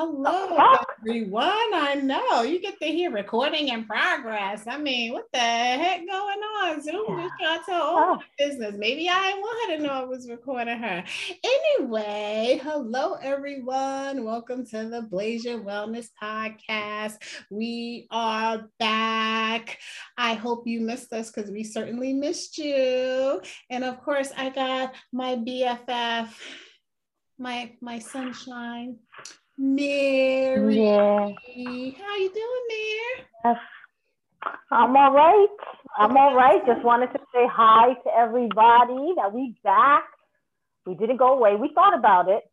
Hello, everyone. I know you get to hear recording in progress. I mean, what the heck going on? Zoom just trying to tell all my business. Maybe I didn't want her to know I was recording her. Anyway, hello, everyone. Welcome to the Blazer Wellness Podcast. We are back. I hope you missed us because we certainly missed you. And of course, I got my BFF, my my sunshine Mary. Yeah. How you doing, Mary? Yes. I'm all right. I'm all right. Just wanted to say hi to everybody that we back. We didn't go away. We thought about it.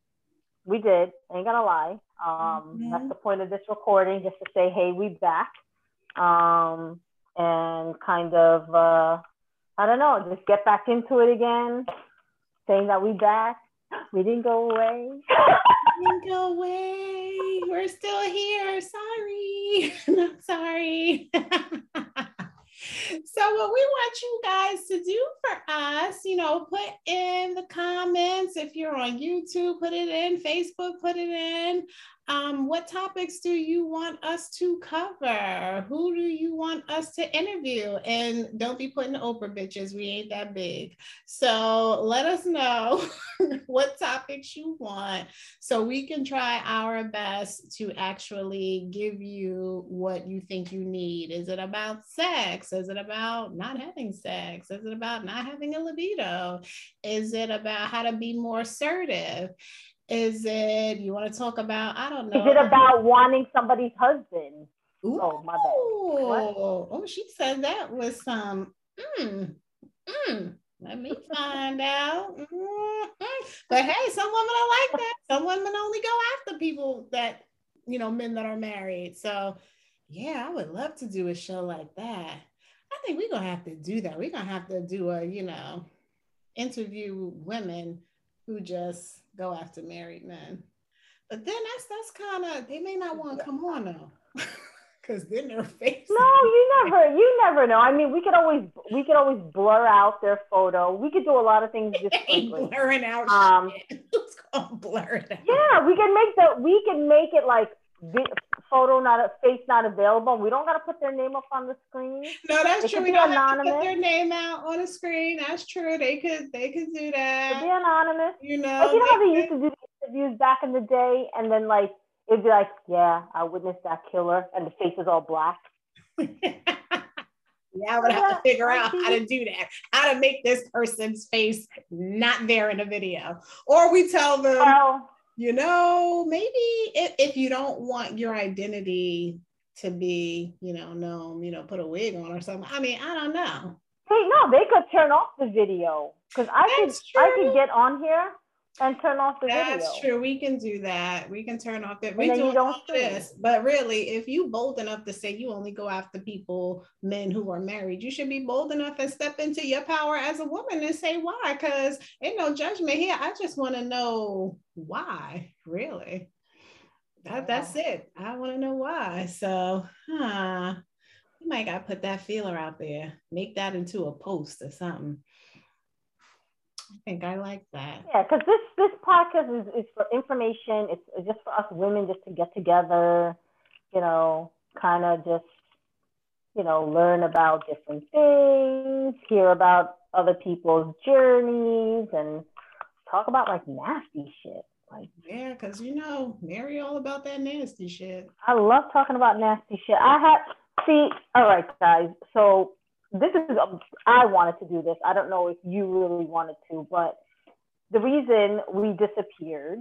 We did. Ain't gonna lie. Um, mm-hmm. That's the point of this recording, just to say, hey, we back. Um, and kind of, uh, I don't know, just get back into it again, saying that we back. We didn't go away. didn't go away. We're still here. Sorry. Not sorry. so what we want you guys to do for us you know put in the comments if you're on youtube put it in facebook put it in um, what topics do you want us to cover who do you want us to interview and don't be putting oprah bitches we ain't that big so let us know what topics you want so we can try our best to actually give you what you think you need is it about sex is it about not having sex? Is it about not having a libido? Is it about how to be more assertive? Is it you want to talk about? I don't know. Is it about wanting somebody's husband? Ooh. Oh my bad. What? Oh, she said that was some. Mm, mm. Let me find out. Mm-hmm. But hey, some women are like that. Some women only go after people that you know men that are married. So yeah, I would love to do a show like that. I think we're gonna have to do that. We're gonna have to do a, you know, interview women who just go after married men. But then that's that's kind of they may not want to come on though. Cause then their face. No, you never, you never know. I mean, we could always, we could always blur out their photo. We could do a lot of things just blurring out. Um, blur it out? Yeah, we can make the, we can make it like photo not a face not available. We don't got to put their name up on the screen. No, that's true. We don't anonymous. have to put their name out on the screen. That's true. They could they could do that. be anonymous. You know, like you know how they used to do the interviews back in the day, and then like it'd be like, yeah, I witnessed that killer, and the face is all black. Yeah, I would have to figure out how to do that, how to make this person's face not there in the video. Or we tell them, you know, maybe if, if you don't want your identity to be, you know, known, you know, put a wig on or something. I mean, I don't know. Hey, no, they could turn off the video because I That's could, true. I could get on here and turn off the That's video. That's true. We can do that. We can turn off it. We do all this, but really, if you bold enough to say you only go after people, men who are married, you should be bold enough and step into your power as a woman and say why. Because ain't no judgment here. I just want to know why. Really, that that's it. I want to know why. So, huh? You might got to put that feeler out there. Make that into a post or something. I think I like that. Yeah, because this this podcast is, is for information. It's just for us women just to get together, you know, kind of just you know learn about different things, hear about other people's journeys, and talk about like nasty shit. Like yeah, because you know, Mary all about that nasty shit. I love talking about nasty shit. I had see. All right, guys. So this is um, I wanted to do this. I don't know if you really wanted to, but the reason we disappeared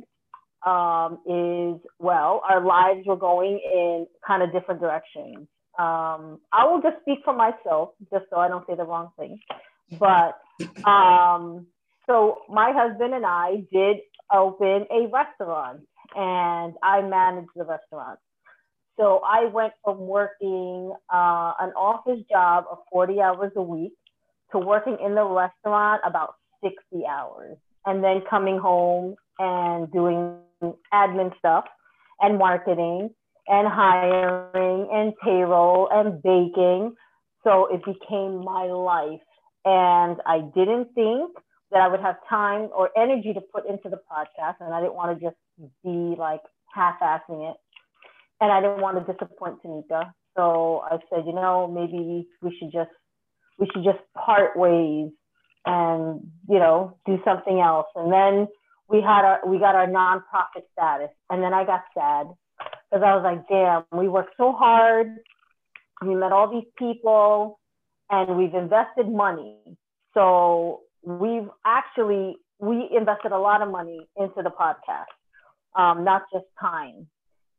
um, is well, our lives were going in kind of different directions. Um, I will just speak for myself, just so I don't say the wrong thing. But um, so my husband and I did open a restaurant, and I managed the restaurant. So I went from working uh, an office job of 40 hours a week to working in the restaurant about 60 hours, and then coming home and doing admin stuff and marketing and hiring and payroll and baking. So it became my life. And I didn't think that I would have time or energy to put into the podcast. And I didn't want to just be like half-assing it, and I didn't want to disappoint Tanika. So I said, you know, maybe we should just we should just part ways and you know do something else. And then we had our we got our nonprofit status, and then I got sad because I was like, damn, we worked so hard, we met all these people, and we've invested money. So we've actually we invested a lot of money into the podcast, um, not just time.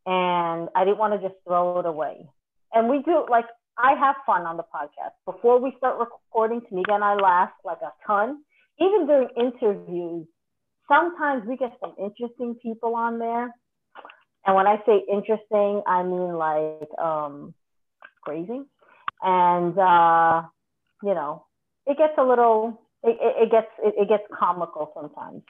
And I didn't want to just throw it away. And we do like I have fun on the podcast. Before we start recording, Tanika and I laugh like a ton. Even during interviews, sometimes we get some interesting people on there. And when I say interesting, I mean like um, crazy. And uh, you know, it gets a little it, it, gets it, it gets comical sometimes.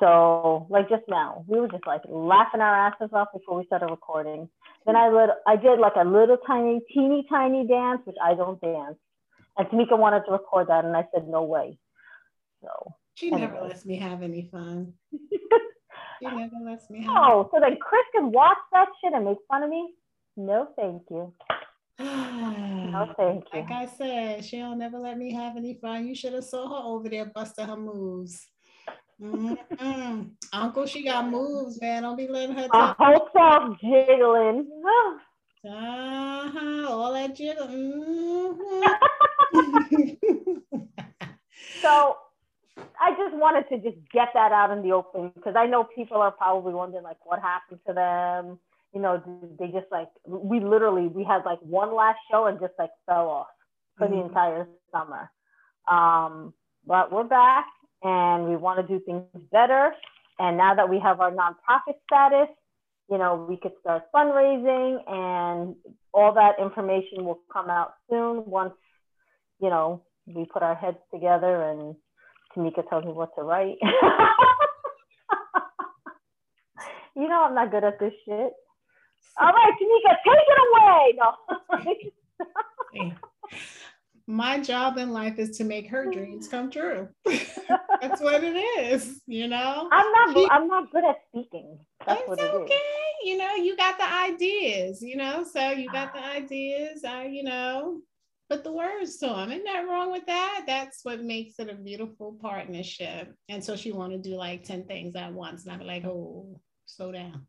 So like just now, we were just like laughing our asses off before we started recording. Then I lit, I did like a little tiny, teeny tiny dance, which I don't dance. And Tanika wanted to record that, and I said no way. So she anyway. never lets me have any fun. she never lets me. Have oh, so then Chris can watch that shit and make fun of me? No, thank you. no, thank you. Like I said, she'll never let me have any fun. You should have saw her over there busting her moves. Mm-hmm. Uncle, she got moves, man. Don't be letting her. I hope so, jiggling. uh-huh. All that jiggle. Mm-hmm. so I just wanted to just get that out in the open because I know people are probably wondering like what happened to them you know, they just like we literally we had like one last show and just like fell off for mm-hmm. the entire summer. Um, but we're back and we want to do things better. And now that we have our nonprofit status, you know, we could start fundraising and all that information will come out soon once, you know, we put our heads together and Tanika tells me what to write. you know, I'm not good at this shit. All right, Tanika, take it away. No. My job in life is to make her dreams come true. That's what it is, you know. I'm not. She, I'm not good at speaking. That's it's okay. You know, you got the ideas. You know, so you got the ah. ideas. I, you know, put the words to them. Isn't that wrong with that? That's what makes it a beautiful partnership. And so she want to do like ten things at once, and I'm like, oh, slow down.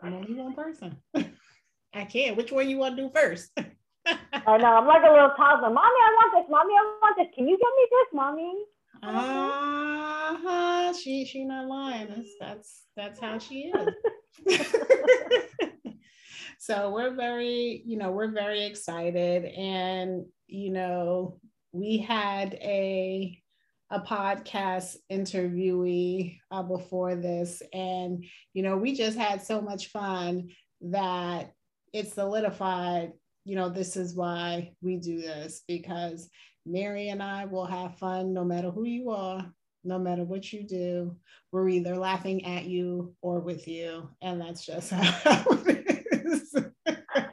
I'm only one person. I can't. Which one you want to do first? I know. I'm like a little toddler. Mommy, I want this. Mommy, I want this. Can you get me this, mommy? Uh-huh. She she not lying. That's that's that's how she is. so we're very, you know, we're very excited. And, you know, we had a a podcast interviewee uh, before this. And, you know, we just had so much fun that it solidified, you know, this is why we do this because Mary and I will have fun no matter who you are, no matter what you do. We're either laughing at you or with you. And that's just how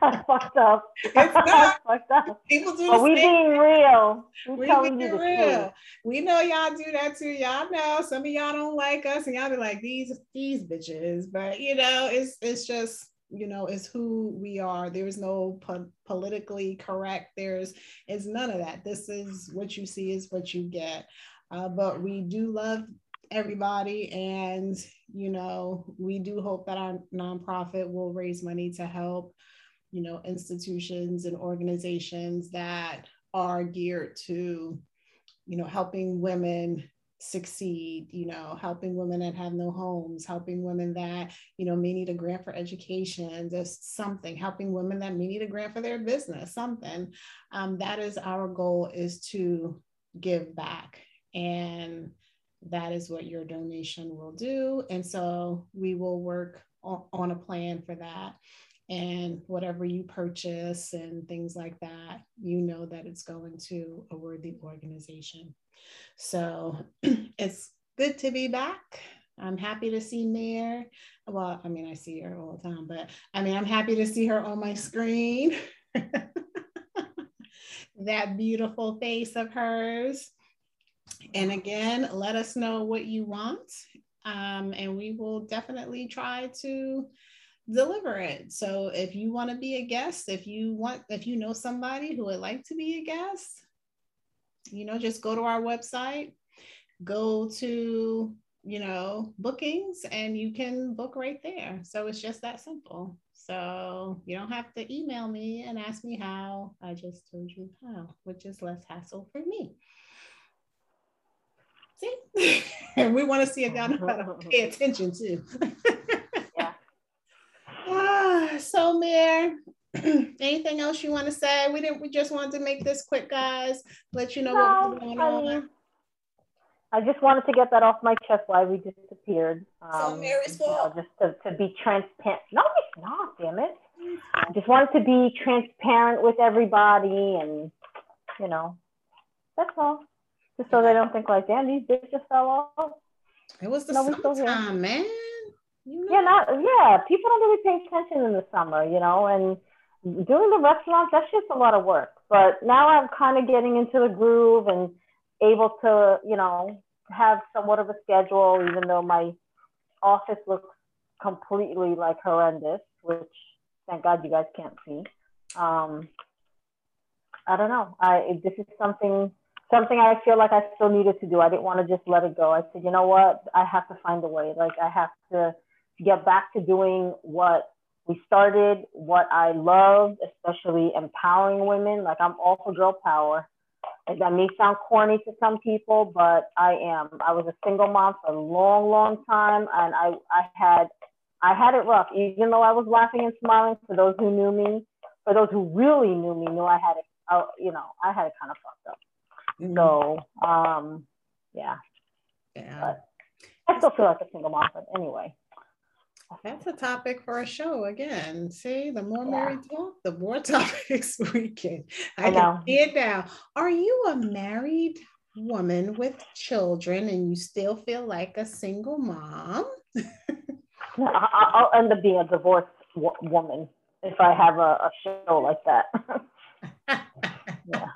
That's fucked up. It's not. fucked up. People do but we being real. We, we telling you the real. Truth. We know y'all do that too. Y'all know some of y'all don't like us, and y'all be like these these bitches. But you know, it's it's just you know it's who we are. There's no po- politically correct. There's is none of that. This is what you see is what you get. Uh, but we do love everybody and you know we do hope that our nonprofit will raise money to help you know, institutions and organizations that are geared to, you know, helping women succeed, you know, helping women that have no homes, helping women that, you know, may need a grant for education, just something, helping women that may need a grant for their business, something. Um, that is our goal is to give back. And that is what your donation will do. And so we will work on, on a plan for that and whatever you purchase and things like that, you know that it's going to a worthy organization. So it's good to be back. I'm happy to see Mare. Well, I mean, I see her all the time, but I mean, I'm happy to see her on my screen. that beautiful face of hers. And again, let us know what you want. Um, and we will definitely try to deliver it. So if you want to be a guest, if you want, if you know somebody who would like to be a guest, you know, just go to our website, go to, you know, bookings, and you can book right there. So it's just that simple. So you don't have to email me and ask me how. I just told you how, which is less hassle for me. See? and we want to see a guy know how to pay attention too. yeah. So Mare, anything else you want to say? We didn't we just wanted to make this quick, guys. Let you know no, what's going on. I just wanted to get that off my chest why we disappeared. Um, so Mary's fault. You know, just to, to be transparent. No, it's not, damn it. I just wanted to be transparent with everybody and, you know, that's all. Just so they don't think like, damn, these bitches fell off. It was the no, summertime, man. You know? Yeah, not yeah. People don't really pay attention in the summer, you know, and doing the restaurants, that's just a lot of work. But now I'm kind of getting into the groove and able to, you know, have somewhat of a schedule, even though my office looks completely like horrendous, which thank God you guys can't see. Um, I don't know. I this is something something I feel like I still needed to do. I didn't want to just let it go. I said, you know what? I have to find a way. Like I have to get back to doing what we started, what I love, especially empowering women. Like I'm all for girl power. That may sound corny to some people, but I am. I was a single mom for a long, long time, and I, I had, I had it rough. Even though I was laughing and smiling, for those who knew me, for those who really knew me, knew I had it. Uh, you know, I had it kind of fucked up. Mm-hmm. So, um, yeah. Yeah. But I still feel like a single mom, but anyway. That's a topic for a show again. See, the more yeah. married talk, the more topics we can. I, I can see it now. Are you a married woman with children and you still feel like a single mom? I'll end up being a divorced woman if I have a, a show like that. yeah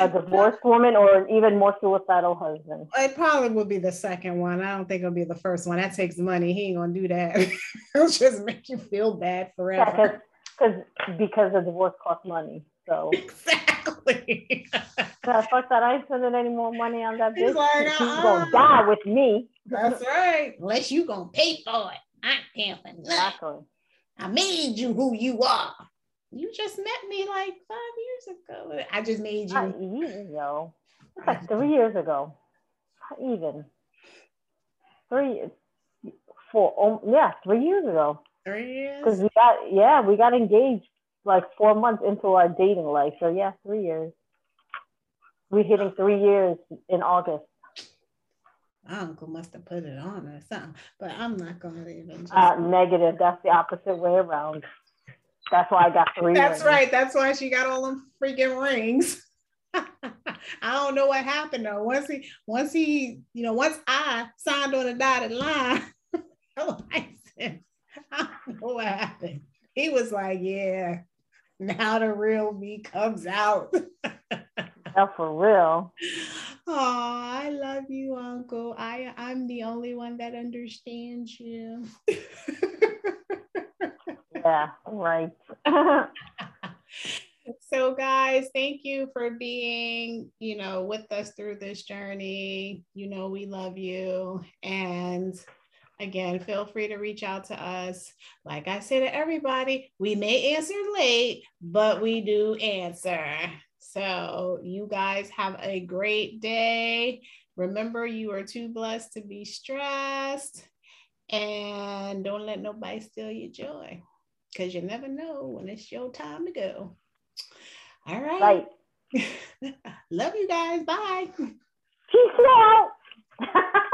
a divorced woman or an even more suicidal husband? It probably would be the second one. I don't think it'll be the first one. That takes money. He ain't gonna do that. it'll just make you feel bad forever. Because yeah, because the divorce costs money. So exactly. God, fuck that. I ain't spending any more money on that bitch. Like, She's uh, gonna die with me. That's right. Unless you gonna pay for it. I paying for nothing. Exactly. I made you who you are. You just met me like five years ago. I just made you. Not even, yo. It's like three years ago. Not even. Three, four, um, yeah, three years ago. Three years? Because we got, yeah, we got engaged like four months into our dating life. So, yeah, three years. We're hitting three years in August. My uncle must have put it on or something, but I'm not going to even. Just... Uh, negative. That's the opposite way around. That's why I got three. That's rings. right. That's why she got all them freaking rings. I don't know what happened though. Once he, once he, you know, once I signed on a dotted line, license, I don't know what happened. He was like, "Yeah, now the real me comes out." oh, for real. Oh, I love you, Uncle. I I'm the only one that understands you. Yeah, right. so guys, thank you for being, you know, with us through this journey. You know, we love you and again, feel free to reach out to us. Like I say to everybody, we may answer late, but we do answer. So, you guys have a great day. Remember, you are too blessed to be stressed, and don't let nobody steal your joy because you never know when it's your time to go. All right. right. Love you guys. Bye. Peace out.